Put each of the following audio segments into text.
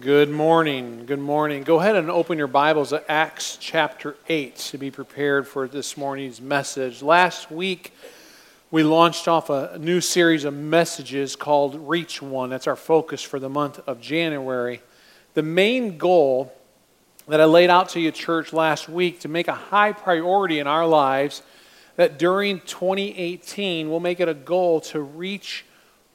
Good morning. Good morning. Go ahead and open your Bibles at Acts chapter 8 to be prepared for this morning's message. Last week, we launched off a new series of messages called Reach One. That's our focus for the month of January. The main goal that I laid out to you, church, last week to make a high priority in our lives that during 2018, we'll make it a goal to reach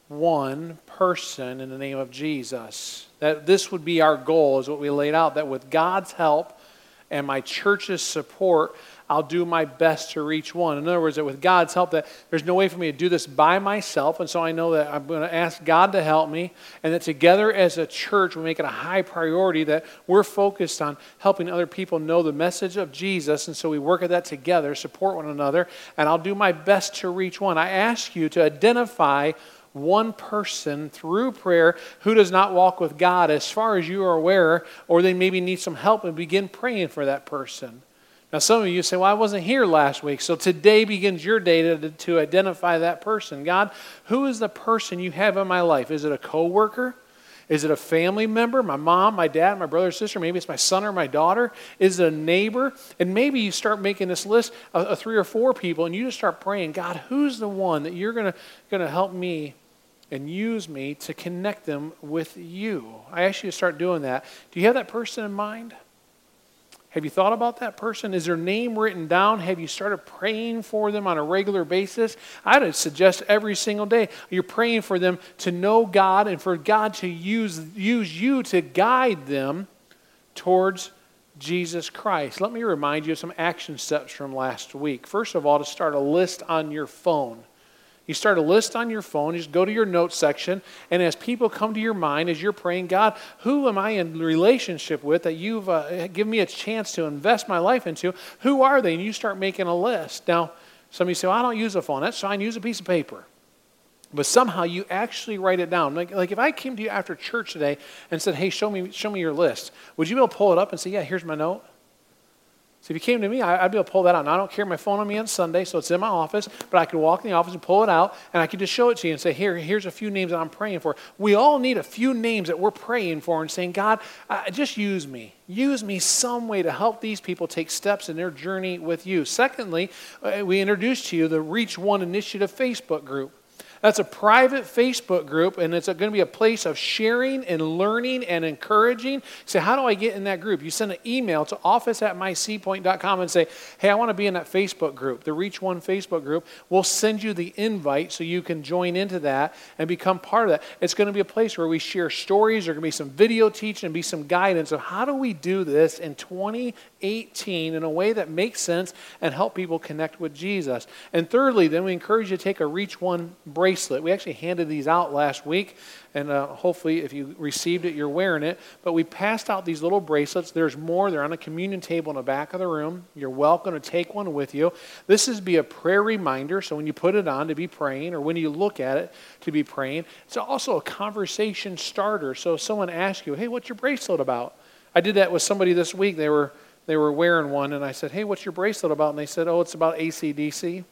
one person in the name of Jesus. That this would be our goal, is what we laid out, that with God's help and my church's support, I'll do my best to reach one. In other words, that with God's help, that there's no way for me to do this by myself, and so I know that I'm going to ask God to help me, and that together as a church, we make it a high priority that we're focused on helping other people know the message of Jesus, and so we work at that together, support one another, and I'll do my best to reach one. I ask you to identify one person through prayer who does not walk with God as far as you are aware, or they maybe need some help and begin praying for that person. Now, some of you say, Well, I wasn't here last week. So today begins your day to, to identify that person. God, who is the person you have in my life? Is it a coworker? Is it a family member? My mom, my dad, my brother, sister? Maybe it's my son or my daughter? Is it a neighbor? And maybe you start making this list of, of three or four people and you just start praying, God, who's the one that you're going to help me and use me to connect them with you. I ask you to start doing that. Do you have that person in mind? Have you thought about that person? Is their name written down? Have you started praying for them on a regular basis? I'd suggest every single day you're praying for them to know God and for God to use, use you to guide them towards Jesus Christ. Let me remind you of some action steps from last week. First of all, to start a list on your phone. You start a list on your phone, you just go to your notes section, and as people come to your mind, as you're praying, God, who am I in relationship with that you've uh, given me a chance to invest my life into? Who are they? And you start making a list. Now, some of you say, well, I don't use a phone. That's fine, use a piece of paper. But somehow you actually write it down. Like, like if I came to you after church today and said, hey, show me, show me your list, would you be able to pull it up and say, yeah, here's my note? So if you came to me, I'd be able to pull that out. And I don't carry my phone on me on Sunday, so it's in my office, but I could walk in the office and pull it out, and I could just show it to you and say, here, here's a few names that I'm praying for. We all need a few names that we're praying for and saying, God, uh, just use me. Use me some way to help these people take steps in their journey with you. Secondly, uh, we introduced to you the Reach One Initiative Facebook group. That's a private Facebook group, and it's going to be a place of sharing and learning and encouraging. Say, how do I get in that group? You send an email to office at mycpoint.com and say, hey, I want to be in that Facebook group, the Reach One Facebook group. We'll send you the invite so you can join into that and become part of that. It's going to be a place where we share stories. There's going to be some video teaching and be some guidance of how do we do this in 2018 in a way that makes sense and help people connect with Jesus. And thirdly, then we encourage you to take a Reach One break bracelet. We actually handed these out last week, and uh, hopefully, if you received it, you're wearing it. But we passed out these little bracelets. There's more. They're on a communion table in the back of the room. You're welcome to take one with you. This is be a prayer reminder. So when you put it on to be praying, or when you look at it to be praying, it's also a conversation starter. So if someone asks you, "Hey, what's your bracelet about?" I did that with somebody this week. They were they were wearing one, and I said, "Hey, what's your bracelet about?" And they said, "Oh, it's about ACDC."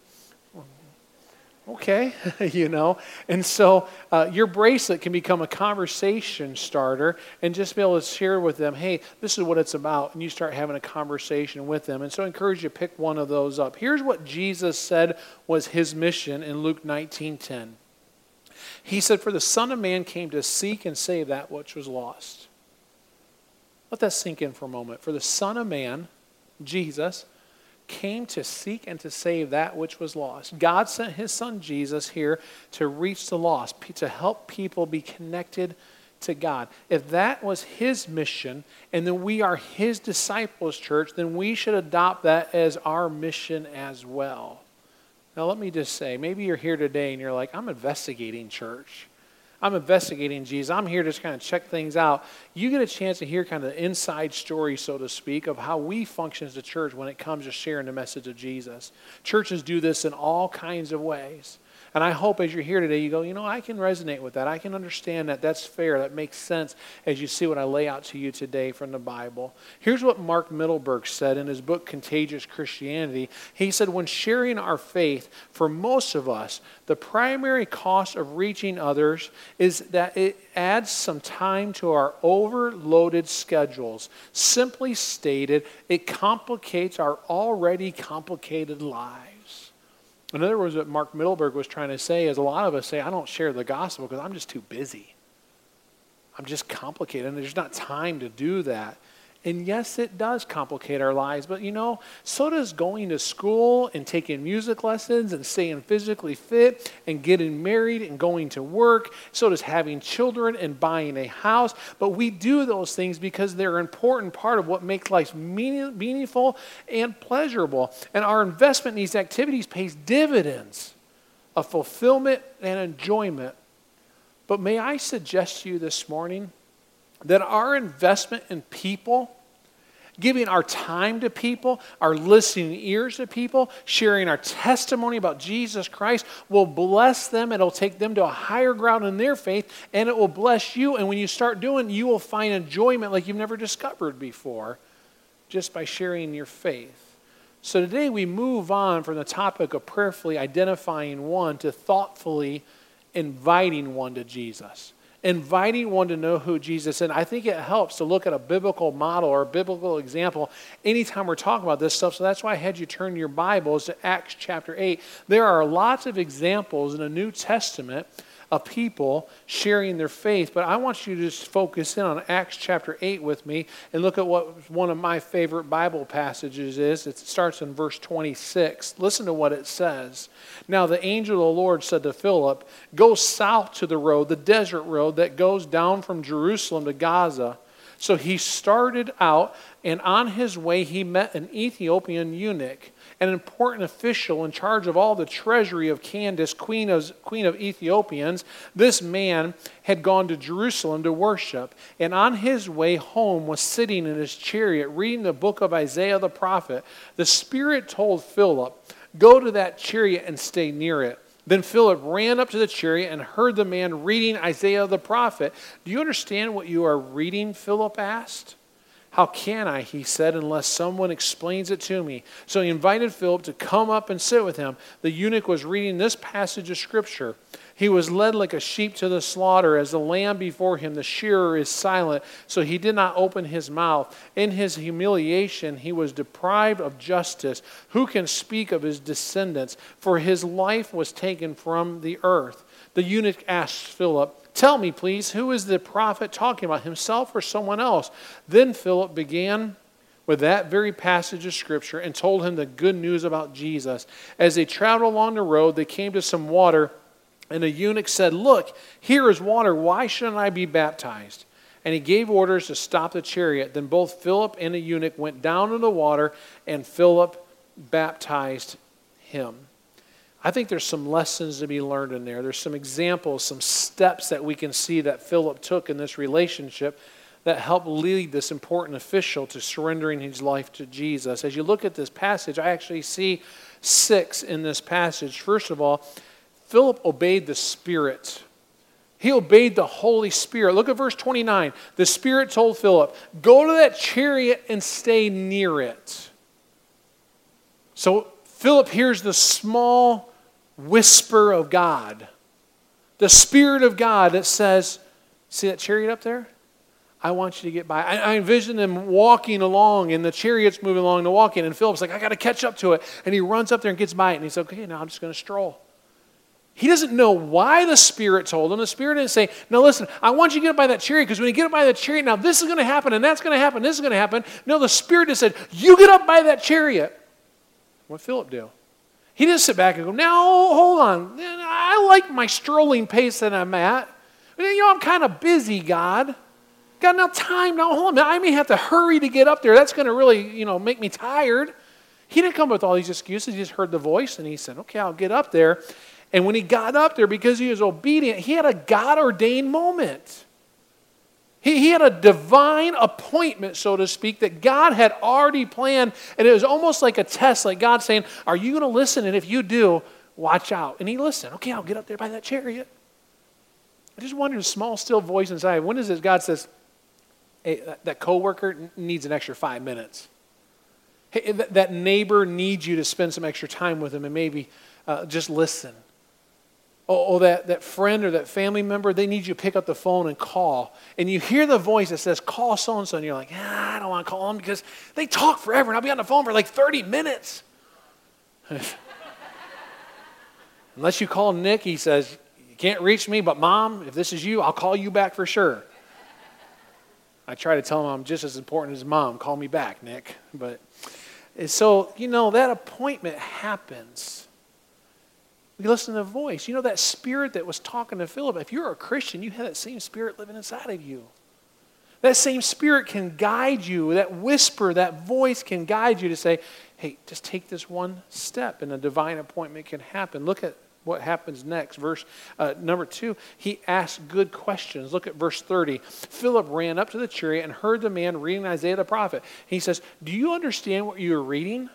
Okay, you know. And so uh, your bracelet can become a conversation starter and just be able to share with them, hey, this is what it's about. And you start having a conversation with them. And so I encourage you to pick one of those up. Here's what Jesus said was his mission in Luke 19.10. He said, for the Son of Man came to seek and save that which was lost. Let that sink in for a moment. For the Son of Man, Jesus, came to seek and to save that which was lost. God sent his son Jesus here to reach the lost, to help people be connected to God. If that was his mission and then we are his disciples, church, then we should adopt that as our mission as well. Now, let me just say maybe you're here today and you're like, I'm investigating church. I'm investigating Jesus. I'm here to just kind of check things out. You get a chance to hear kind of the inside story, so to speak, of how we function as a church when it comes to sharing the message of Jesus. Churches do this in all kinds of ways. And I hope as you're here today, you go, you know, I can resonate with that. I can understand that. That's fair. That makes sense as you see what I lay out to you today from the Bible. Here's what Mark Mittelberg said in his book, Contagious Christianity. He said, when sharing our faith, for most of us, the primary cost of reaching others is that it adds some time to our overloaded schedules. Simply stated, it complicates our already complicated lives. In other words, what Mark Mittelberg was trying to say is a lot of us say, I don't share the gospel because I'm just too busy. I'm just complicated, and there's not time to do that. And yes, it does complicate our lives, but you know, so does going to school and taking music lessons and staying physically fit and getting married and going to work. So does having children and buying a house. But we do those things because they're an important part of what makes life meaningful and pleasurable. And our investment in these activities pays dividends of fulfillment and enjoyment. But may I suggest to you this morning that our investment in people giving our time to people, our listening ears to people, sharing our testimony about Jesus Christ will bless them. It'll take them to a higher ground in their faith, and it will bless you. And when you start doing, you will find enjoyment like you've never discovered before just by sharing your faith. So today we move on from the topic of prayerfully identifying one to thoughtfully inviting one to Jesus inviting one to know who Jesus is. And I think it helps to look at a biblical model or a biblical example anytime we're talking about this stuff. So that's why I had you turn your Bibles to Acts chapter 8. There are lots of examples in the New Testament people sharing their faith. But I want you to just focus in on Acts chapter 8 with me and look at what one of my favorite Bible passages is. It starts in verse 26. Listen to what it says. Now the angel of the Lord said to Philip, Go south to the road, the desert road that goes down from Jerusalem to Gaza. So he started out, and on his way he met an Ethiopian eunuch an important official in charge of all the treasury of Candace, queen of, queen of Ethiopians, this man had gone to Jerusalem to worship. And on his way home was sitting in his chariot reading the book of Isaiah the prophet. The Spirit told Philip, Go to that chariot and stay near it. Then Philip ran up to the chariot and heard the man reading Isaiah the prophet. Do you understand what you are reading? Philip asked. How can I, he said, unless someone explains it to me? So he invited Philip to come up and sit with him. The eunuch was reading this passage of Scripture. He was led like a sheep to the slaughter. As the lamb before him, the shearer is silent, so he did not open his mouth. In his humiliation, he was deprived of justice. Who can speak of his descendants? For his life was taken from the earth. The eunuch asked Philip, Tell me, please, who is the prophet talking about, himself or someone else? Then Philip began with that very passage of Scripture and told him the good news about Jesus. As they traveled along the road, they came to some water, and the eunuch said, Look, here is water. Why shouldn't I be baptized? And he gave orders to stop the chariot. Then both Philip and the eunuch went down into the water, and Philip baptized him. I think there's some lessons to be learned in there. There's some examples, some steps that we can see that Philip took in this relationship that helped lead this important official to surrendering his life to Jesus. As you look at this passage, I actually see six in this passage. First of all, Philip obeyed the Spirit. He obeyed the Holy Spirit. Look at verse 29. The Spirit told Philip, Go to that chariot and stay near it. So Philip hears the small whisper of God, the Spirit of God that says, See that chariot up there? I want you to get by. I, I envision them walking along, and the chariot's moving along to walking, and Philip's like, I got to catch up to it. And he runs up there and gets by it, and he's like, okay, now I'm just going to stroll. He doesn't know why the Spirit told him. The Spirit didn't say, Now listen, I want you to get up by that chariot because when you get up by that chariot, now this is going to happen and that's going to happen, this is going to happen. No, the Spirit just said, You get up by that chariot. What Philip do? He didn't sit back and go, now, hold on. I like my strolling pace that I'm at. You know, I'm kind of busy, God. Got no time. Now, hold on. I may have to hurry to get up there. That's going to really, you know, make me tired. He didn't come up with all these excuses. He just heard the voice and he said, okay, I'll get up there. And when he got up there, because he was obedient, he had a God ordained moment. He, he had a divine appointment, so to speak, that God had already planned. And it was almost like a test, like God saying, Are you going to listen? And if you do, watch out. And he listened. Okay, I'll get up there by that chariot. I just wondered a small, still voice inside. When is it God says, hey, that coworker needs an extra five minutes? Hey, that neighbor needs you to spend some extra time with him and maybe uh, just listen. Oh, that, that friend or that family member, they need you to pick up the phone and call. And you hear the voice that says, call so and so. And you're like, ah, I don't want to call them because they talk forever and I'll be on the phone for like 30 minutes. Unless you call Nick, he says, You can't reach me, but mom, if this is you, I'll call you back for sure. I try to tell him I'm just as important as mom. Call me back, Nick. But so, you know, that appointment happens. We listen to the voice. You know, that spirit that was talking to Philip, if you're a Christian, you have that same spirit living inside of you. That same spirit can guide you. That whisper, that voice can guide you to say, hey, just take this one step and a divine appointment can happen. Look at what happens next. Verse uh, number two, he asks good questions. Look at verse 30. Philip ran up to the chariot and heard the man reading Isaiah the prophet. He says, Do you understand what you're reading?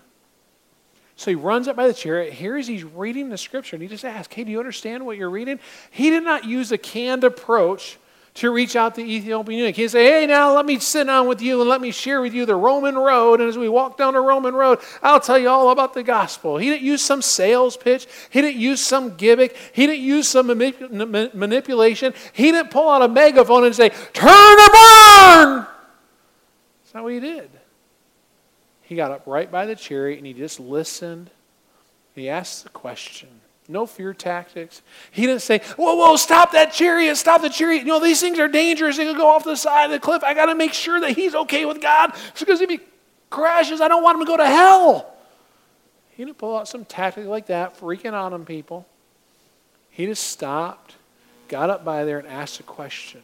So he runs up by the chariot. Here as he's reading the scripture, and he just asks, Hey, do you understand what you're reading? He did not use a canned approach to reach out to Ethiopian eunuch. He'd say, Hey, now let me sit down with you and let me share with you the Roman road. And as we walk down the Roman road, I'll tell you all about the gospel. He didn't use some sales pitch, he didn't use some gimmick, he didn't use some manip- manipulation. He didn't pull out a megaphone and say, Turn or burn! That's not what he did. He got up right by the chariot and he just listened. He asked the question no fear tactics. He didn't say, Whoa, whoa, stop that chariot, stop the chariot. You know, these things are dangerous. They could go off the side of the cliff. I got to make sure that he's okay with God because if he crashes, I don't want him to go to hell. He didn't pull out some tactic like that, freaking on people. He just stopped, got up by there, and asked a question.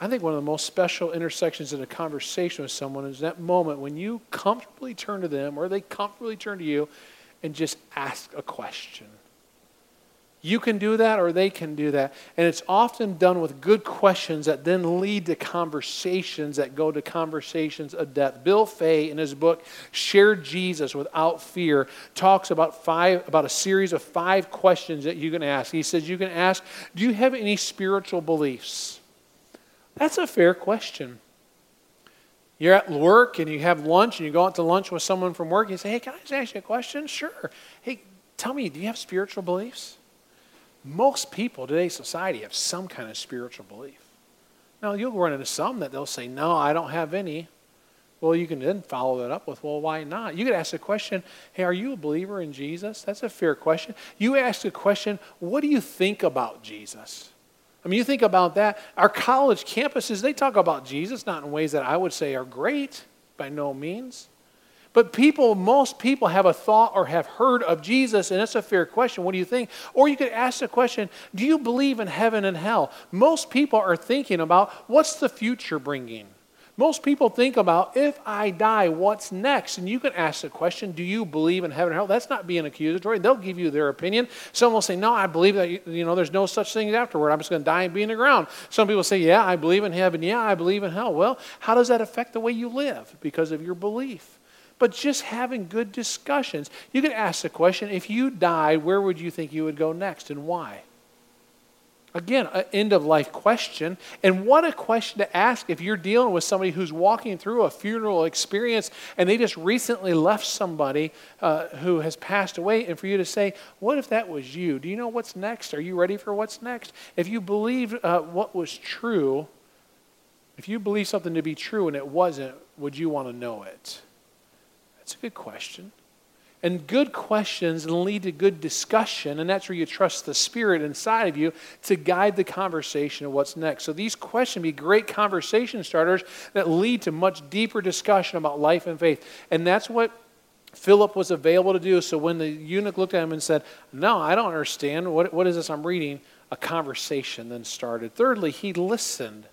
I think one of the most special intersections in a conversation with someone is that moment when you comfortably turn to them or they comfortably turn to you and just ask a question. You can do that or they can do that. And it's often done with good questions that then lead to conversations that go to conversations of depth. Bill Fay, in his book, Share Jesus Without Fear, talks about five about a series of five questions that you can ask. He says you can ask, Do you have any spiritual beliefs? That's a fair question. You're at work and you have lunch and you go out to lunch with someone from work. And You say, Hey, can I just ask you a question? Sure. Hey, tell me, do you have spiritual beliefs? Most people today's society have some kind of spiritual belief. Now, you'll run into some that they'll say, No, I don't have any. Well, you can then follow that up with, Well, why not? You could ask the question, Hey, are you a believer in Jesus? That's a fair question. You ask the question, What do you think about Jesus? I mean, you think about that. Our college campuses, they talk about Jesus, not in ways that I would say are great, by no means. But people, most people have a thought or have heard of Jesus, and that's a fair question. What do you think? Or you could ask the question Do you believe in heaven and hell? Most people are thinking about what's the future bringing? Most people think about if I die, what's next? And you can ask the question, do you believe in heaven or hell? That's not being accusatory. They'll give you their opinion. Some will say, no, I believe that, you know, there's no such thing as afterward. I'm just going to die and be in the ground. Some people say, yeah, I believe in heaven. Yeah, I believe in hell. Well, how does that affect the way you live? Because of your belief but just having good discussions. You can ask the question if you died, where would you think you would go next and why? Again, an end of life question. And what a question to ask if you're dealing with somebody who's walking through a funeral experience and they just recently left somebody uh, who has passed away, and for you to say, What if that was you? Do you know what's next? Are you ready for what's next? If you believed uh, what was true, if you believe something to be true and it wasn't, would you want to know it? That's a good question. And good questions lead to good discussion, and that's where you trust the Spirit inside of you to guide the conversation of what's next. So these questions be great conversation starters that lead to much deeper discussion about life and faith. And that's what Philip was available to do. So when the eunuch looked at him and said, No, I don't understand. What, what is this I'm reading? A conversation then started. Thirdly, he listened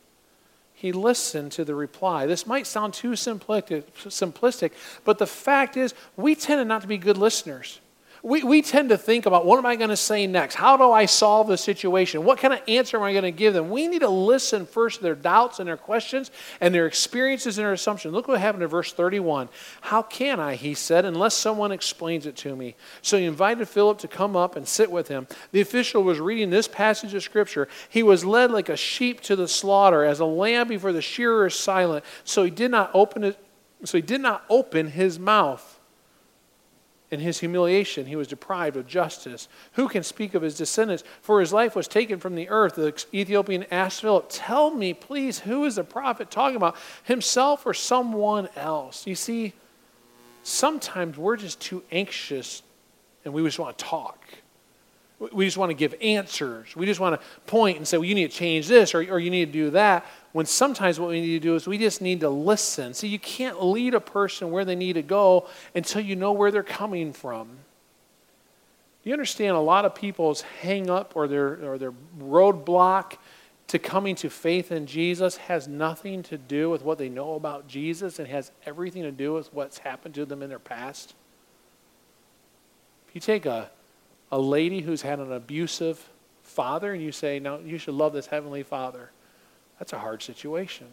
he listened to the reply. This might sound too simplistic, but the fact is, we tend not to be good listeners. We, we tend to think about what am I going to say next? How do I solve the situation? What kind of answer am I going to give them? We need to listen first to their doubts and their questions and their experiences and their assumptions. Look what happened in verse 31. How can I, he said, unless someone explains it to me? So he invited Philip to come up and sit with him. The official was reading this passage of Scripture. He was led like a sheep to the slaughter, as a lamb before the shearer is silent. So he did not open it, so he did not open his mouth. In his humiliation, he was deprived of justice. Who can speak of his descendants? For his life was taken from the earth. The Ethiopian asked Philip, Tell me, please, who is the prophet talking about? Himself or someone else? You see, sometimes we're just too anxious and we just want to talk. We just want to give answers. We just want to point and say, well, you need to change this or, or you need to do that. When sometimes what we need to do is we just need to listen. See, you can't lead a person where they need to go until you know where they're coming from. You understand a lot of people's hang up or their, or their roadblock to coming to faith in Jesus has nothing to do with what they know about Jesus and has everything to do with what's happened to them in their past. If you take a a lady who's had an abusive father and you say, No, you should love this heavenly father, that's a hard situation.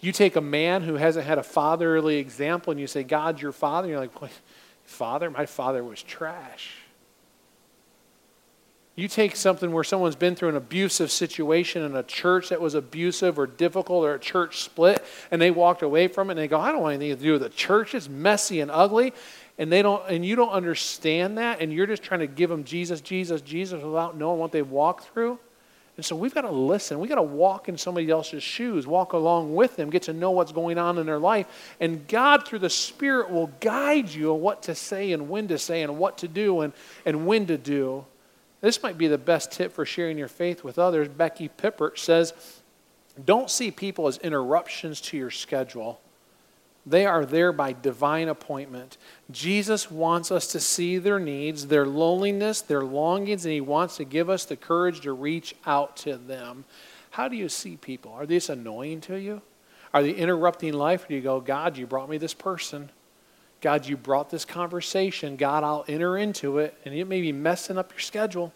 You take a man who hasn't had a fatherly example and you say, God's your father, and you're like, Father? My father was trash. You take something where someone's been through an abusive situation in a church that was abusive or difficult or a church split, and they walked away from it and they go, I don't want anything to do with the church. It's messy and ugly and they don't and you don't understand that and you're just trying to give them jesus jesus jesus without knowing what they've walked through. And so we've got to listen. We've got to walk in somebody else's shoes walk along with them get to know what's going on in their life. And god through the spirit will guide you on what to say and when to say and what to do and, and when to do. This might be the best tip for sharing your faith with others. Becky pippert says don't see people as interruptions to your schedule they are there by divine appointment. Jesus wants us to see their needs, their loneliness, their longings, and He wants to give us the courage to reach out to them. How do you see people? Are these annoying to you? Are they interrupting life? Or do you go, God, you brought me this person? God, you brought this conversation. God, I'll enter into it, and it may be messing up your schedule.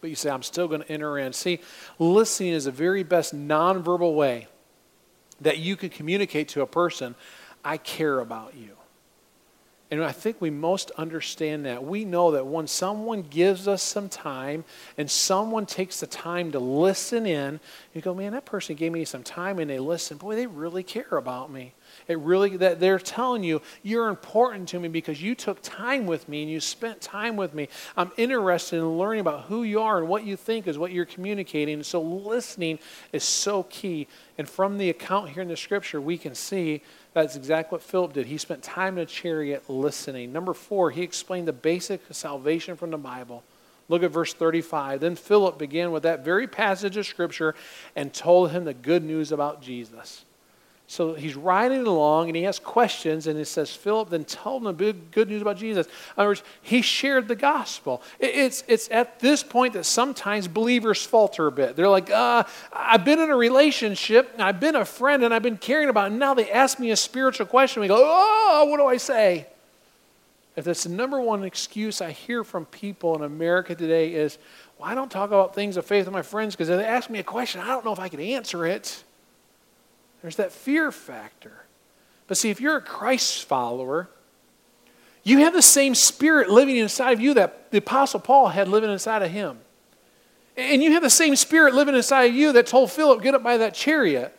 But you say, I'm still going to enter in. See, listening is the very best nonverbal way that you can communicate to a person, I care about you. And I think we most understand that. We know that when someone gives us some time and someone takes the time to listen in, you go, man, that person gave me some time and they listen. Boy, they really care about me. It really that they're telling you you're important to me because you took time with me and you spent time with me. I'm interested in learning about who you are and what you think is what you're communicating. So listening is so key. And from the account here in the scripture, we can see that's exactly what Philip did. He spent time in a chariot listening. Number four, he explained the basic salvation from the Bible. Look at verse 35. Then Philip began with that very passage of Scripture and told him the good news about Jesus. So he's riding along and he has questions, and he says, Philip then told him the good news about Jesus. In other words, he shared the gospel. It's, it's at this point that sometimes believers falter a bit. They're like, uh, I've been in a relationship, I've been a friend, and I've been caring about, it, and now they ask me a spiritual question. We go, Oh, what do I say? If that's the number one excuse I hear from people in America today is, well, I don't talk about things of faith with my friends because if they ask me a question, I don't know if I can answer it. There's that fear factor. But see, if you're a Christ follower, you have the same spirit living inside of you that the Apostle Paul had living inside of him. And you have the same spirit living inside of you that told Philip, get up by that chariot.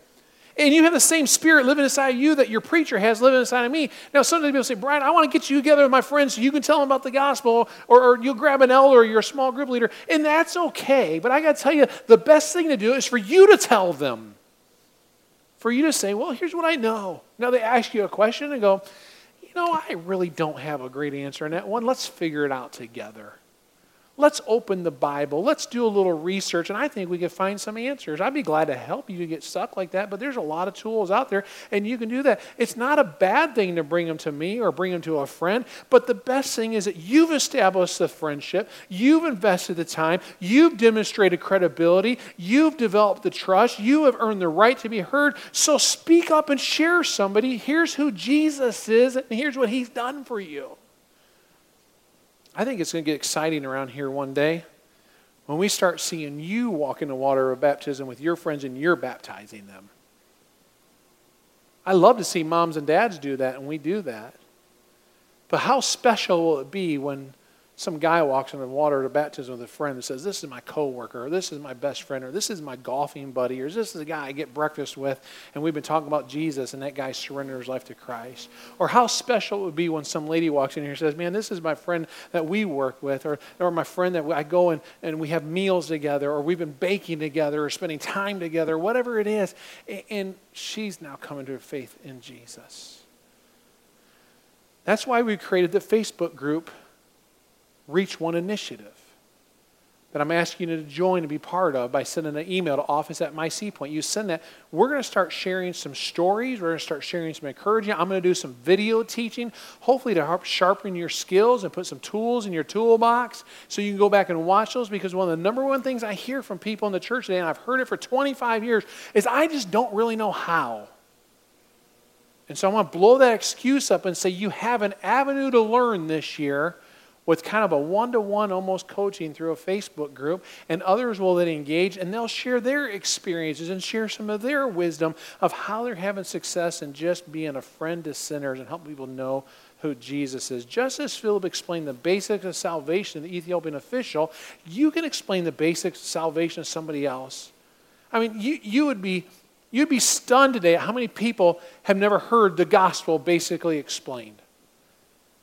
And you have the same spirit living inside of you that your preacher has living inside of me. Now, sometimes people say, Brian, I want to get you together with my friends so you can tell them about the gospel, or, or you'll grab an elder or you're a small group leader. And that's okay. But I got to tell you, the best thing to do is for you to tell them for you to say, well, here's what I know. Now they ask you a question and go, you know, I really don't have a great answer on that one. Let's figure it out together. Let's open the Bible. Let's do a little research, and I think we can find some answers. I'd be glad to help you get stuck like that, but there's a lot of tools out there, and you can do that. It's not a bad thing to bring them to me or bring them to a friend, but the best thing is that you've established the friendship, you've invested the time, you've demonstrated credibility, you've developed the trust, you have earned the right to be heard. So speak up and share somebody. Here's who Jesus is, and here's what he's done for you. I think it's going to get exciting around here one day when we start seeing you walk in the water of baptism with your friends and you're baptizing them. I love to see moms and dads do that, and we do that. But how special will it be when some guy walks in the water at a baptism with a friend and says, This is my coworker, or this is my best friend, or this is my golfing buddy, or this is the guy I get breakfast with, and we've been talking about Jesus, and that guy surrendered his life to Christ. Or how special it would be when some lady walks in here and says, Man, this is my friend that we work with, or, or my friend that I go and, and we have meals together, or we've been baking together, or spending time together, whatever it is. And she's now coming to faith in Jesus. That's why we created the Facebook group Reach One Initiative that I'm asking you to join and be part of by sending an email to office at my point. You send that. We're going to start sharing some stories. We're going to start sharing some encouragement. I'm going to do some video teaching, hopefully to help sharpen your skills and put some tools in your toolbox so you can go back and watch those. Because one of the number one things I hear from people in the church today, and I've heard it for 25 years, is I just don't really know how. And so I want to blow that excuse up and say you have an avenue to learn this year with kind of a one to one almost coaching through a Facebook group, and others will then engage and they'll share their experiences and share some of their wisdom of how they're having success and just being a friend to sinners and help people know who Jesus is. Just as Philip explained the basics of salvation to the Ethiopian official, you can explain the basics of salvation to somebody else. I mean, you, you would be you'd be stunned today at how many people have never heard the gospel basically explained.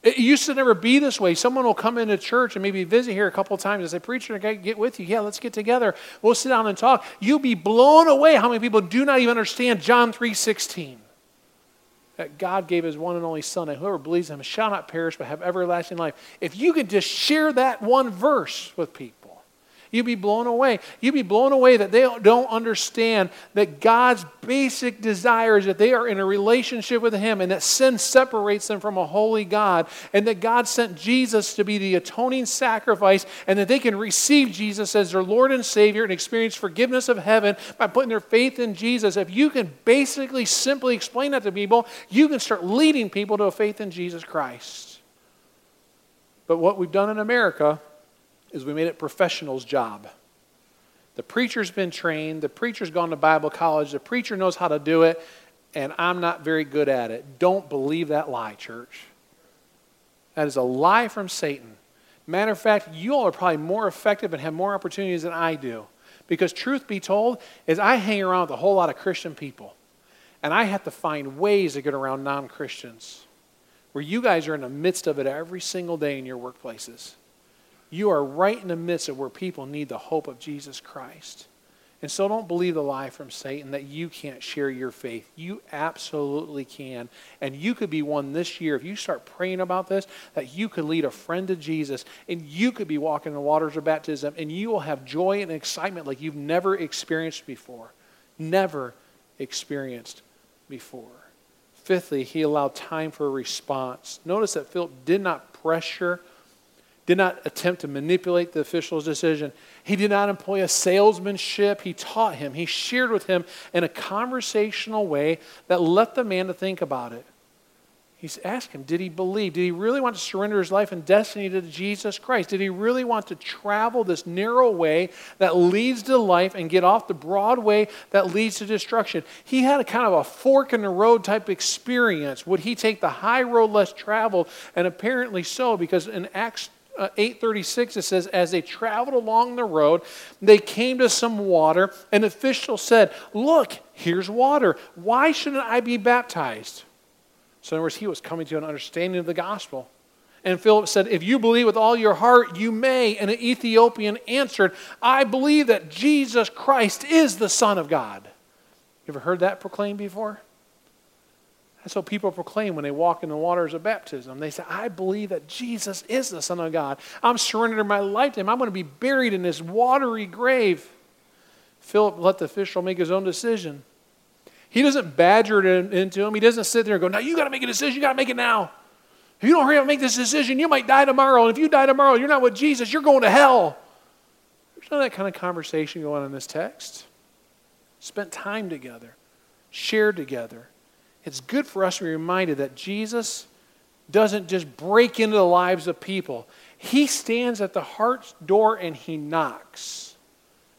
It used to never be this way. Someone will come into church and maybe visit here a couple times and say, Preacher, I get with you. Yeah, let's get together. We'll sit down and talk. You'll be blown away how many people do not even understand John 3.16. That God gave his one and only Son, and whoever believes in him shall not perish but have everlasting life. If you could just share that one verse with people, You'd be blown away. You'd be blown away that they don't understand that God's basic desire is that they are in a relationship with Him and that sin separates them from a holy God and that God sent Jesus to be the atoning sacrifice and that they can receive Jesus as their Lord and Savior and experience forgiveness of heaven by putting their faith in Jesus. If you can basically simply explain that to people, you can start leading people to a faith in Jesus Christ. But what we've done in America is we made it professional's job. The preacher's been trained, the preacher's gone to Bible college, the preacher knows how to do it, and I'm not very good at it. Don't believe that lie, church. That is a lie from Satan. Matter of fact, you all are probably more effective and have more opportunities than I do. Because truth be told, is I hang around with a whole lot of Christian people. And I have to find ways to get around non-Christians. Where you guys are in the midst of it every single day in your workplaces. You are right in the midst of where people need the hope of Jesus Christ. And so don't believe the lie from Satan that you can't share your faith. You absolutely can. And you could be one this year, if you start praying about this, that you could lead a friend to Jesus and you could be walking in the waters of baptism and you will have joy and excitement like you've never experienced before. Never experienced before. Fifthly, he allowed time for a response. Notice that Philip did not pressure did not attempt to manipulate the official's decision. He did not employ a salesmanship. He taught him. He shared with him in a conversational way that let the man to think about it. He's asked him, did he believe? Did he really want to surrender his life and destiny to Jesus Christ? Did he really want to travel this narrow way that leads to life and get off the broad way that leads to destruction? He had a kind of a fork in the road type experience. Would he take the high road less traveled? And apparently so, because in Acts Uh, 836 it says as they traveled along the road they came to some water an official said look here's water. Why shouldn't i be baptized? So in other words he was coming to an understanding of the gospel. And philip said if you believe with all your heart you may. And an ethiopian answered i believe that jesus christ is the son of god. You ever heard that proclaimed before that's what people proclaim when they walk in the waters of baptism. They say, I believe that Jesus is the Son of God. I'm surrendering my life to Him. I'm going to be buried in this watery grave. Philip let the official make his own decision. He doesn't badger it into him. He doesn't sit there and go, Now you got to make a decision. You got to make it now. If you don't hurry up and make this decision, you might die tomorrow. And if you die tomorrow, you're not with Jesus, you're going to hell. There's none of that kind of conversation going on in this text. Spent time together, shared together it's good for us to be reminded that Jesus doesn't just break into the lives of people. He stands at the heart's door and he knocks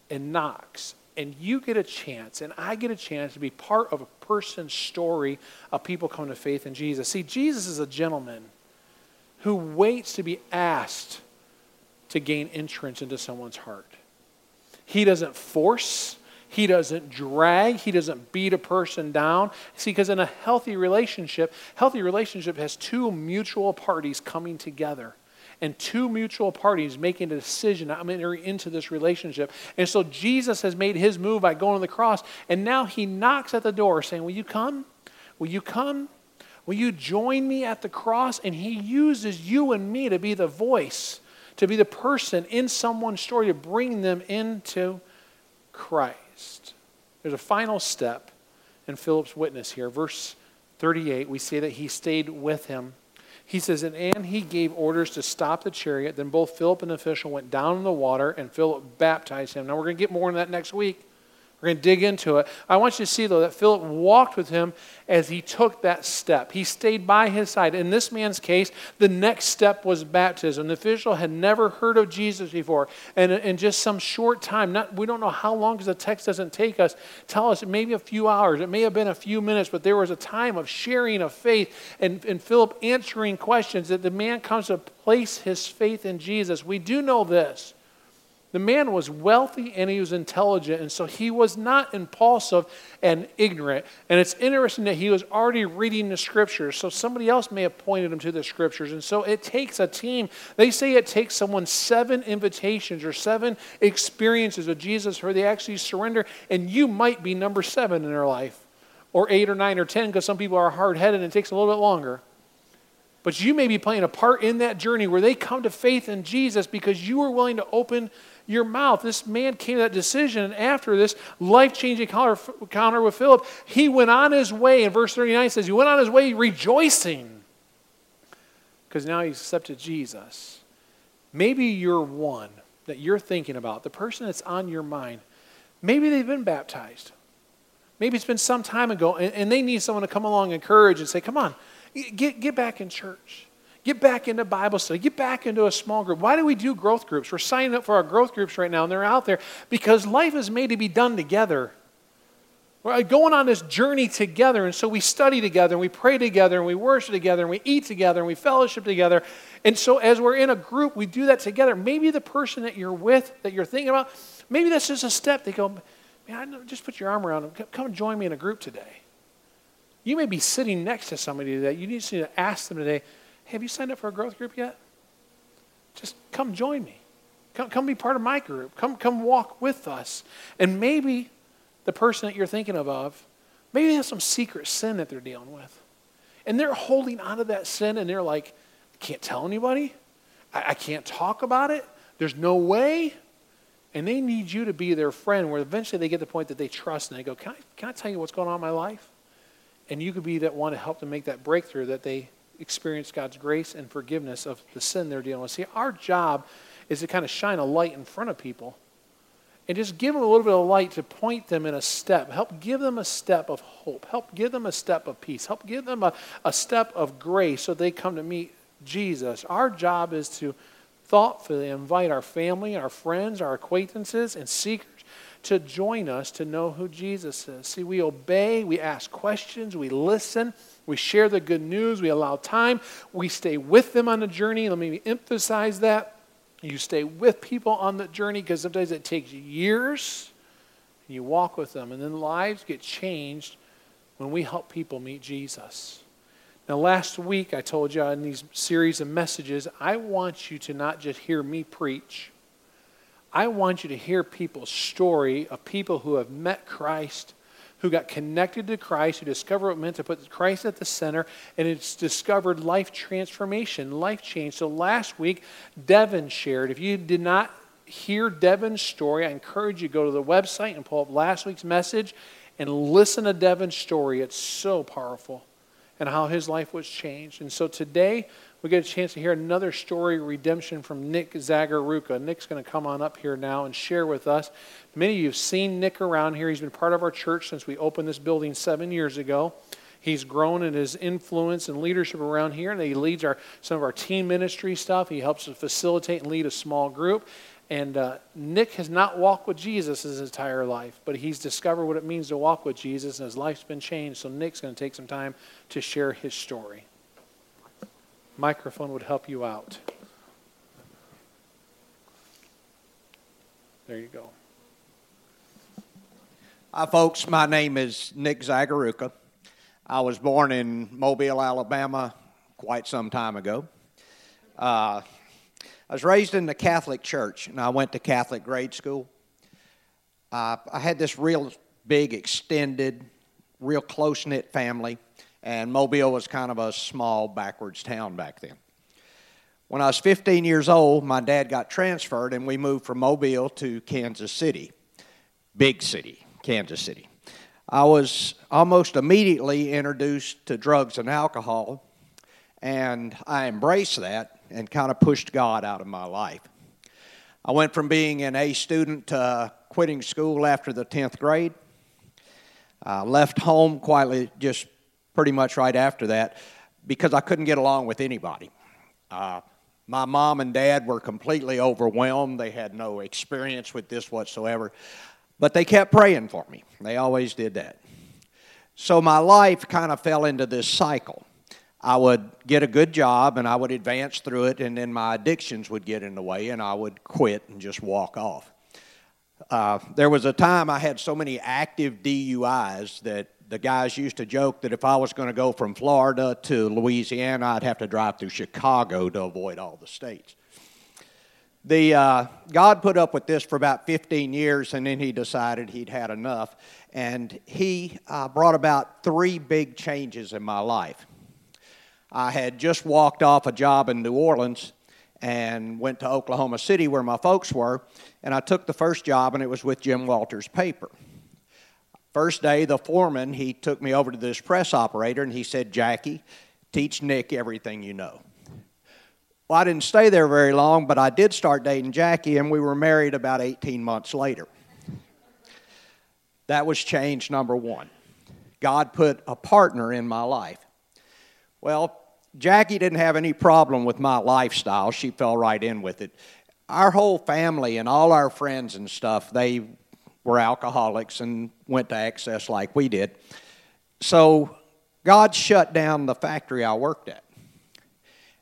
and knocks. And you get a chance, and I get a chance to be part of a person's story of people coming to faith in Jesus. See, Jesus is a gentleman who waits to be asked to gain entrance into someone's heart. He doesn't force, he doesn't drag, he doesn't beat a person down. See, because in a healthy relationship, healthy relationship has two mutual parties coming together and two mutual parties making a decision I'm entering into this relationship. And so Jesus has made his move by going to the cross, and now he knocks at the door saying, Will you come? Will you come? Will you join me at the cross? And he uses you and me to be the voice, to be the person in someone's story to bring them into Christ. There's a final step in Philip's witness here. Verse 38, we say that he stayed with him he says, and he gave orders to stop the chariot. Then both Philip and the official went down in the water, and Philip baptized him. Now, we're going to get more on that next week. We're going to dig into it. I want you to see, though, that Philip walked with him as he took that step. He stayed by his side. In this man's case, the next step was baptism. The official had never heard of Jesus before. And in just some short time, not, we don't know how long because the text doesn't take us, tell us maybe a few hours. It may have been a few minutes, but there was a time of sharing of faith and, and Philip answering questions that the man comes to place his faith in Jesus. We do know this the man was wealthy and he was intelligent, and so he was not impulsive and ignorant. And it's interesting that he was already reading the scriptures, so somebody else may have pointed him to the scriptures. And so it takes a team. They say it takes someone seven invitations or seven experiences with Jesus where they actually surrender, and you might be number seven in their life, or eight or nine or ten, because some people are hard headed and it takes a little bit longer. But you may be playing a part in that journey where they come to faith in Jesus because you were willing to open your mouth. This man came to that decision, and after this life changing encounter with Philip, he went on his way. And verse 39 says, He went on his way rejoicing because now he accepted Jesus. Maybe you're one that you're thinking about, the person that's on your mind. Maybe they've been baptized. Maybe it's been some time ago, and, and they need someone to come along and encourage and say, Come on, get, get back in church. Get back into Bible study. Get back into a small group. Why do we do growth groups? We're signing up for our growth groups right now, and they're out there because life is made to be done together. We're uh, going on this journey together, and so we study together, and we pray together, and we worship together, and we eat together, and we fellowship together. And so, as we're in a group, we do that together. Maybe the person that you're with, that you're thinking about, maybe that's just a step. They go, man, just put your arm around them. Come join me in a group today. You may be sitting next to somebody that You need to ask them today, have you signed up for a growth group yet? Just come join me. Come, come be part of my group. Come, come walk with us. And maybe the person that you're thinking of, of maybe they have some secret sin that they're dealing with. And they're holding on to that sin and they're like, I can't tell anybody. I, I can't talk about it. There's no way. And they need you to be their friend where eventually they get the point that they trust and they go, Can I, can I tell you what's going on in my life? And you could be that one to help them make that breakthrough that they experience God's grace and forgiveness of the sin they're dealing with. See, our job is to kind of shine a light in front of people and just give them a little bit of light to point them in a step. Help give them a step of hope. Help give them a step of peace. Help give them a, a step of grace so they come to meet Jesus. Our job is to thoughtfully invite our family, our friends, our acquaintances, and seekers to join us to know who Jesus is. See, we obey, we ask questions, we listen, we share the good news. We allow time. We stay with them on the journey. Let me emphasize that. You stay with people on the journey because sometimes it takes years. You walk with them, and then lives get changed when we help people meet Jesus. Now, last week I told you in these series of messages, I want you to not just hear me preach. I want you to hear people's story of people who have met Christ who got connected to Christ, who discovered what it meant to put Christ at the center, and it's discovered life transformation, life change. So last week, Devin shared. If you did not hear Devin's story, I encourage you to go to the website and pull up last week's message and listen to Devin's story. It's so powerful and how his life was changed. And so today, we get a chance to hear another story redemption from Nick Zagaruka. Nick's going to come on up here now and share with us. Many of you have seen Nick around here. He's been part of our church since we opened this building seven years ago. He's grown in his influence and leadership around here, and he leads our, some of our team ministry stuff. He helps to facilitate and lead a small group. And uh, Nick has not walked with Jesus his entire life, but he's discovered what it means to walk with Jesus, and his life's been changed. So Nick's going to take some time to share his story. Microphone would help you out. There you go. Hi, folks. My name is Nick Zagaruka. I was born in Mobile, Alabama, quite some time ago. Uh, I was raised in the Catholic Church, and I went to Catholic grade school. Uh, I had this real big, extended, real close knit family, and Mobile was kind of a small, backwards town back then. When I was 15 years old, my dad got transferred, and we moved from Mobile to Kansas City, big city, Kansas City. I was almost immediately introduced to drugs and alcohol, and I embraced that and kind of pushed God out of my life. I went from being an A student to quitting school after the 10th grade. I left home quietly just pretty much right after that because I couldn't get along with anybody. Uh, my mom and dad were completely overwhelmed. They had no experience with this whatsoever. But they kept praying for me. They always did that. So my life kind of fell into this cycle. I would get a good job and I would advance through it, and then my addictions would get in the way, and I would quit and just walk off. Uh, there was a time I had so many active DUIs that the guys used to joke that if I was going to go from Florida to Louisiana, I'd have to drive through Chicago to avoid all the states. The, uh, God put up with this for about 15 years, and then he decided he'd had enough. And he uh, brought about three big changes in my life. I had just walked off a job in New Orleans and went to Oklahoma City where my folks were, and I took the first job, and it was with Jim Walters Paper. First day, the foreman, he took me over to this press operator, and he said, Jackie, teach Nick everything you know. Well, I didn't stay there very long, but I did start dating Jackie, and we were married about 18 months later. That was change number one. God put a partner in my life. Well, Jackie didn't have any problem with my lifestyle. She fell right in with it. Our whole family and all our friends and stuff, they were alcoholics and went to excess like we did. So God shut down the factory I worked at.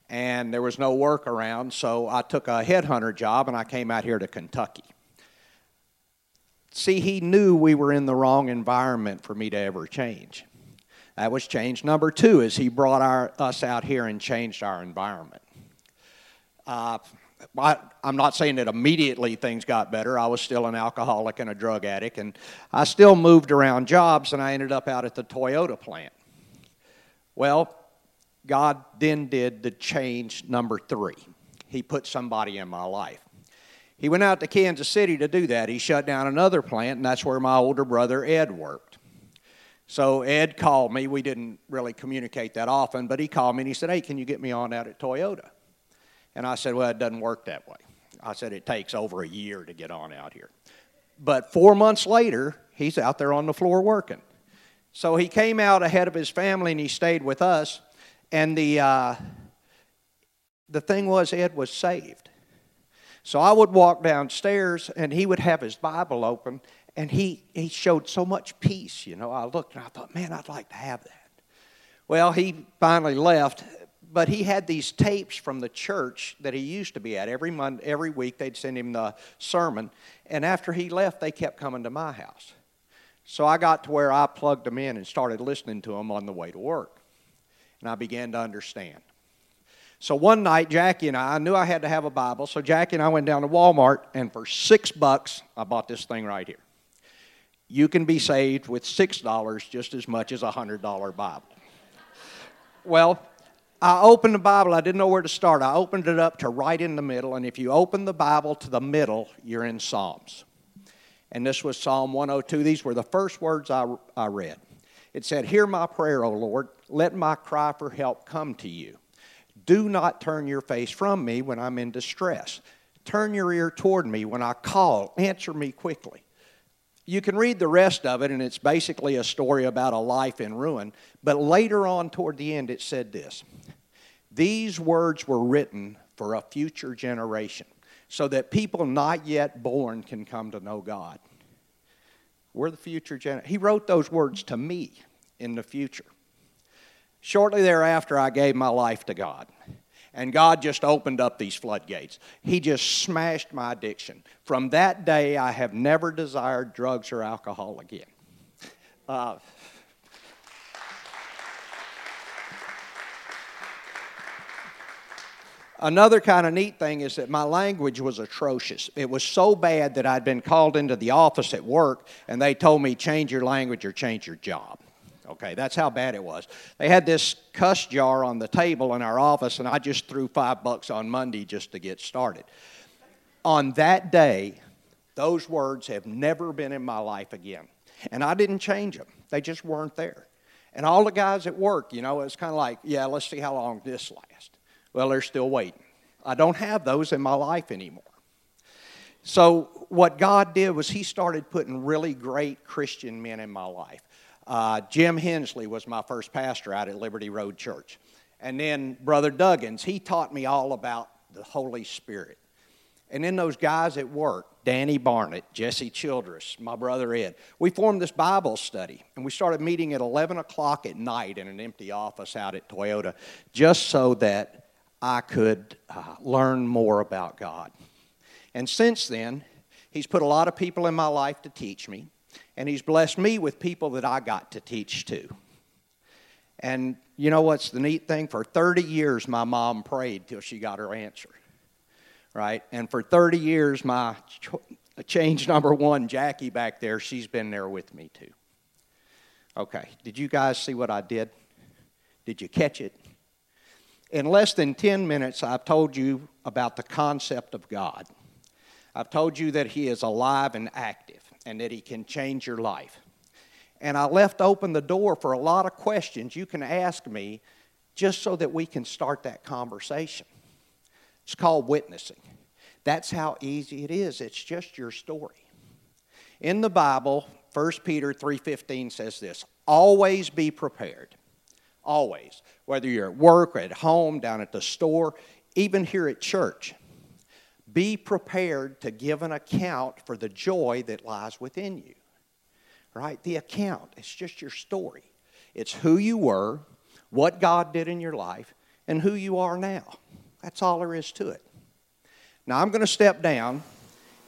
And there was no work around, so I took a headhunter job and I came out here to Kentucky. See, he knew we were in the wrong environment for me to ever change. That was change number two, is he brought our, us out here and changed our environment. Uh, I, am not saying that immediately things got better. I was still an alcoholic and a drug addict, and I still moved around jobs, and I ended up out at the Toyota plant. Well, God then did the change number three. He put somebody in my life. He went out to Kansas City to do that. He shut down another plant, and that's where my older brother Ed worked. So Ed called me. We didn't really communicate that often, but he called me and he said, Hey, can you get me on out at Toyota? And I said, Well, it doesn't work that way. I said, It takes over a year to get on out here. But four months later, he's out there on the floor working. So he came out ahead of his family and he stayed with us. And the, uh, the thing was, Ed was saved. So I would walk downstairs and he would have his Bible open and he, he showed so much peace. You know, I looked and I thought, man, I'd like to have that. Well, he finally left, but he had these tapes from the church that he used to be at. Every month, every week, they'd send him the sermon. And after he left, they kept coming to my house. So I got to where I plugged them in and started listening to them on the way to work. And I began to understand. So one night, Jackie and I, I knew I had to have a Bible, so Jackie and I went down to Walmart, and for six bucks, I bought this thing right here you can be saved with $6 just as much as a $100 Bible. Well, I opened the Bible. I didn't know where to start. I opened it up to right in the middle. And if you open the Bible to the middle, you're in Psalms. And this was Psalm 102. These were the first words I, I read. It said, Hear my prayer, O Lord. Let my cry for help come to you. Do not turn your face from me when I'm in distress. Turn your ear toward me when I call. Answer me quickly. You can read the rest of it, and it's basically a story about a life in ruin. But later on, toward the end, it said this These words were written for a future generation, so that people not yet born can come to know God. We're the future generation. He wrote those words to me in the future. Shortly thereafter, I gave my life to God. And God just opened up these floodgates. He just smashed my addiction. From that day, I have never desired drugs or alcohol again. Uh, Another kind of neat thing is that my language was atrocious. It was so bad that I'd been called into the office at work and they told me, change your language or change your job. Okay, that's how bad it was. They had this cuss jar on the table in our office, and I just threw five bucks on Monday just to get started. On that day, those words have never been in my life again. And I didn't change them, they just weren't there. And all the guys at work, you know, it's kind of like, yeah, let's see how long this lasts. Well, they're still waiting. I don't have those in my life anymore. So, what God did was He started putting really great Christian men in my life. Uh, Jim Hensley was my first pastor out at Liberty Road Church. And then Brother Duggins, he taught me all about the Holy Spirit. And then those guys at work, Danny Barnett, Jesse Childress, my brother Ed, we formed this Bible study. And we started meeting at 11 o'clock at night in an empty office out at Toyota just so that I could uh, learn more about God. And since then, He's put a lot of people in my life to teach me and He's blessed me with people that I got to teach to. And you know what's the neat thing? For 30 years, my mom prayed till she got her answer, right? And for 30 years, my change number one, Jackie back there, she's been there with me too. Okay, did you guys see what I did? Did you catch it? In less than 10 minutes, I've told you about the concept of God. I've told you that He is alive and active and that He can change your life. And I left open the door for a lot of questions you can ask me just so that we can start that conversation. It's called witnessing. That's how easy it is. It's just your story. In the Bible, 1 Peter 3:15 says this, always be prepared. Always. Whether you're at work or at home, down at the store, even here at church. Be prepared to give an account for the joy that lies within you. Right? The account, it's just your story. It's who you were, what God did in your life, and who you are now. That's all there is to it. Now, I'm going to step down,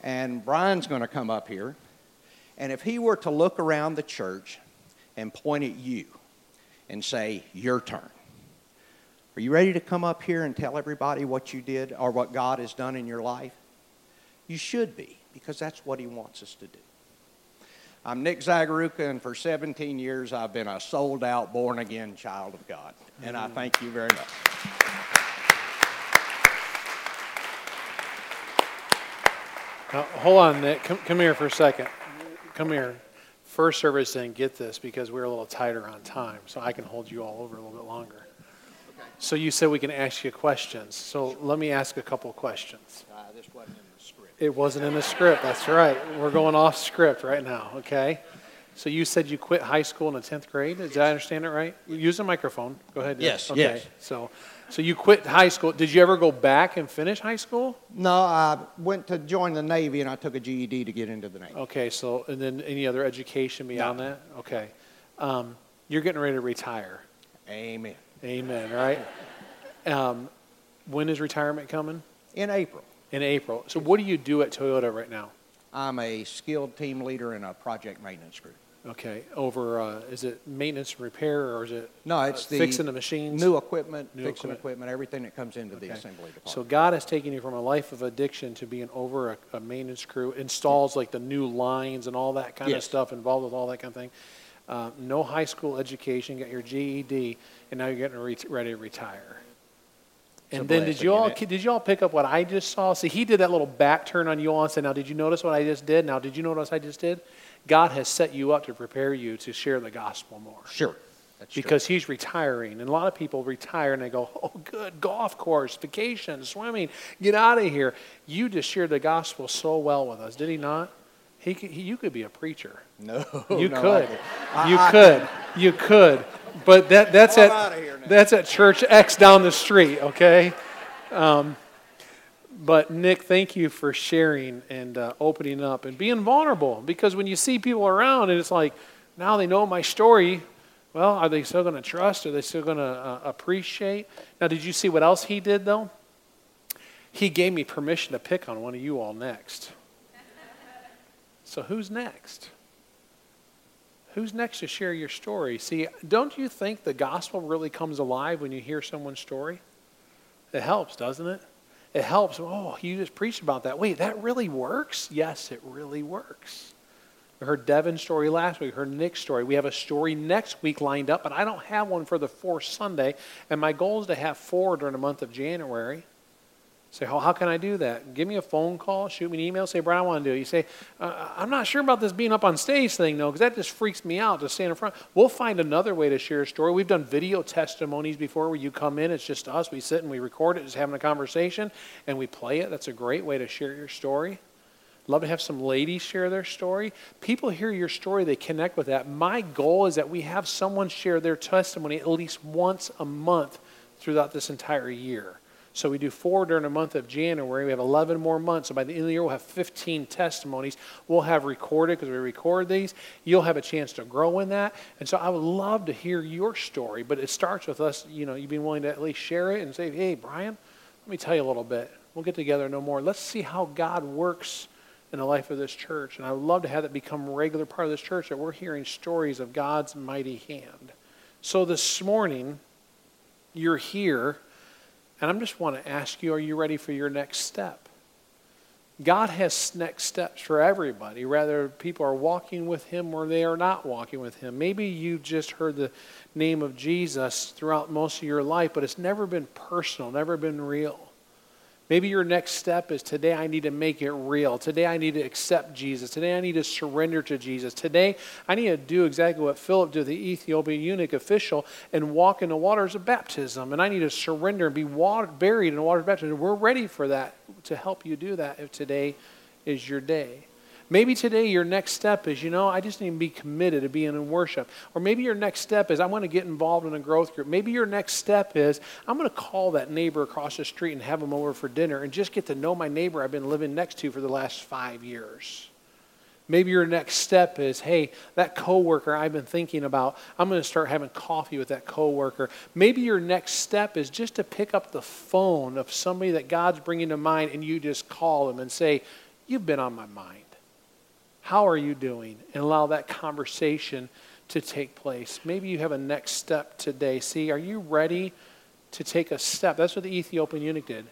and Brian's going to come up here. And if he were to look around the church and point at you and say, Your turn, are you ready to come up here and tell everybody what you did or what God has done in your life? You should be, because that's what He wants us to do. I'm Nick Zagaruka, and for 17 years I've been a sold out, born again child of God. And I thank you very much. Now, hold on, Nick. Come, come here for a second. Come here. First service didn't get this because we are a little tighter on time, so I can hold you all over a little bit longer. So you said we can ask you questions. So let me ask a couple questions. Uh, this wasn't in the script. It wasn't in the script. That's right. We're going off script right now. Okay. So you said you quit high school in the tenth grade. Did I understand it right? Use the microphone. Go ahead. Yes, Okay. yes. So, so you quit high school. Did you ever go back and finish high school? No, I went to join the Navy and I took a GED to get into the Navy. Okay. So and then any other education beyond No. that? Okay. Um, you're getting ready to retire. Amen. Amen. Right. Um, when is retirement coming? In April, In April. So what do you do at Toyota right now? I'm a skilled team leader in a project maintenance group. Okay, over, uh, is it maintenance and repair, or is it No, it's uh, the fixing the machines? new equipment, New fixing equipment. equipment, everything that comes into the assembly department. So God has taken you from a life of addiction to being over a, a maintenance crew, installs like the new lines and all that kind of stuff, involved with all that kind of thing. Uh, no high school education, got your GED, and now you're getting re- ready to retire. And then did you all did you all pick up what I just saw? See, he did that little back turn on you all and said, "Now, did you notice what I just did? Now, did you notice I just did?" God has set you up to prepare you to share the gospel more. Sure. That's true. because he's retiring. And a lot of people retire and they go, oh, good, golf course, vacation, swimming, get out of here. You just shared the gospel so well with us, did he not? He, could, he, you could be a preacher. No, You no, could. I- you I- could. You could. But that, that's I'm at outta here now. that's at Church X down the street. Okay. Um, but Nick, thank you for sharing and uh, opening up and being vulnerable. Because when you see people around and it's like, now they know my story. Well, are they still going to trust? Are they still going to uh, appreciate? Now, did you see what else he did though? He gave me permission to pick on one of you all next. So who's next? Who's next to share your story? See, don't you think the gospel really comes alive when you hear someone's story? It helps, doesn't it? It helps. Oh, you just preached about that. Wait, that really works? Yes, it really works. We heard Devin's story last week. We heard Nick's story. We have a story next week lined up, but I don't have one for the fourth Sunday. And my goal is to have four during the month of January. Say, oh, how can I do that? Give me a phone call, shoot me an email, say, Brian, I want to do it. You say, uh, I'm not sure about this being up on stage thing, though, because that just freaks me out to stand in front. We'll find another way to share a story. We've done video testimonies before where you come in, it's just us. We sit and we record it, just having a conversation, and we play it. That's a great way to share your story. Love to have some ladies share their story. People hear your story, they connect with that. My goal is that we have someone share their testimony at least once a month throughout this entire year. So we do four during the month of January. We have 11 more months. So by the end of the year, we'll have 15 testimonies. We'll have recorded because we record these. You'll have a chance to grow in that. And so I would love to hear your story, but it starts with us, you know, you being willing to at least share it and say, hey, Brian, let me tell you a little bit. We'll get together no more. Let's see how God works in the life of this church. And I would love to have that become a regular part of this church that we're hearing stories of God's mighty hand. So this morning, you're here, and I just want to ask you are you ready for your next step? God has next steps for everybody, whether people are walking with Him or they are not walking with Him. Maybe you've just heard the name of Jesus throughout most of your life, but it's never been personal, never been real. Maybe your next step is today I need to make it real. Today I need to accept Jesus. Today I need to surrender to Jesus. Today I need to do exactly what Philip did, the Ethiopian eunuch official, and walk in the waters of baptism. And I need to surrender and be water, buried in the waters of baptism. We're ready for that to help you do that if today is your day. Maybe today your next step is, you know, I just need to be committed to being in worship. Or maybe your next step is, I want to get involved in a growth group. Maybe your next step is, I'm going to call that neighbor across the street and have them over for dinner and just get to know my neighbor I've been living next to for the last five years. Maybe your next step is, hey, that coworker I've been thinking about, I'm going to start having coffee with that coworker. Maybe your next step is just to pick up the phone of somebody that God's bringing to mind and you just call them and say, you've been on my mind. How are you doing? And allow that conversation to take place. Maybe you have a next step today. See, are you ready to take a step? That's what the Ethiopian eunuch did.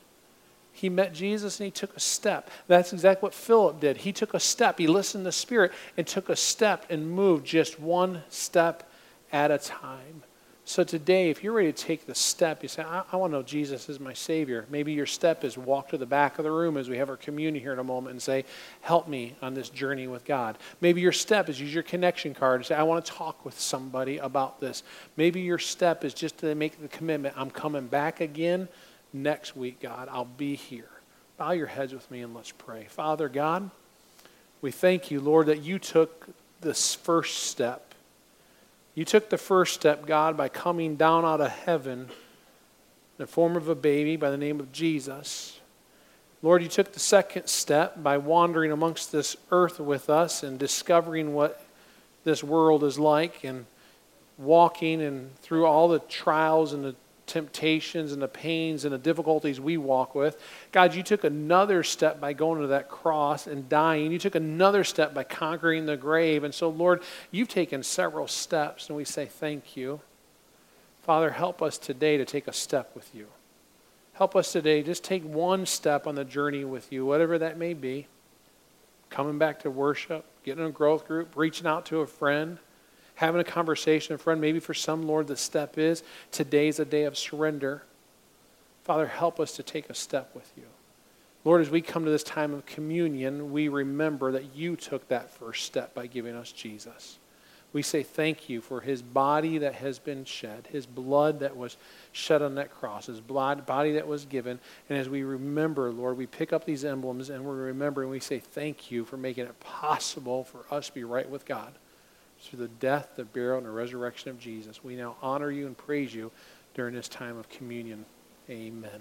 He met Jesus and he took a step. That's exactly what Philip did. He took a step. He listened to the Spirit and took a step and moved just one step at a time. So today, if you're ready to take the step, you say, I, I want to know Jesus is my Savior. Maybe your step is walk to the back of the room as we have our communion here in a moment and say, Help me on this journey with God. Maybe your step is use your connection card and say, I want to talk with somebody about this. Maybe your step is just to make the commitment, I'm coming back again next week, God. I'll be here. Bow your heads with me and let's pray. Father God, we thank you, Lord, that you took this first step. You took the first step, God, by coming down out of heaven in the form of a baby by the name of Jesus. Lord, you took the second step by wandering amongst this earth with us and discovering what this world is like and walking and through all the trials and the temptations and the pains and the difficulties we walk with. God, you took another step by going to that cross and dying. You took another step by conquering the grave. And so, Lord, you've taken several steps, and we say thank you. Father, help us today to take a step with you. Help us today, just take one step on the journey with you, whatever that may be. Coming back to worship, getting a growth group, reaching out to a friend having a conversation, a friend, maybe for some, Lord, the step is today's a day of surrender. Father, help us to take a step with you. Lord, as we come to this time of communion, we remember that you took that first step by giving us Jesus. We say thank you for his body that has been shed, his blood that was shed on that cross, his blood, body that was given. And as we remember, Lord, we pick up these emblems and we remember and we say thank you for making it possible for us to be right with God through the death, the burial, and the resurrection of Jesus. We now honor you and praise you during this time of communion. Amen.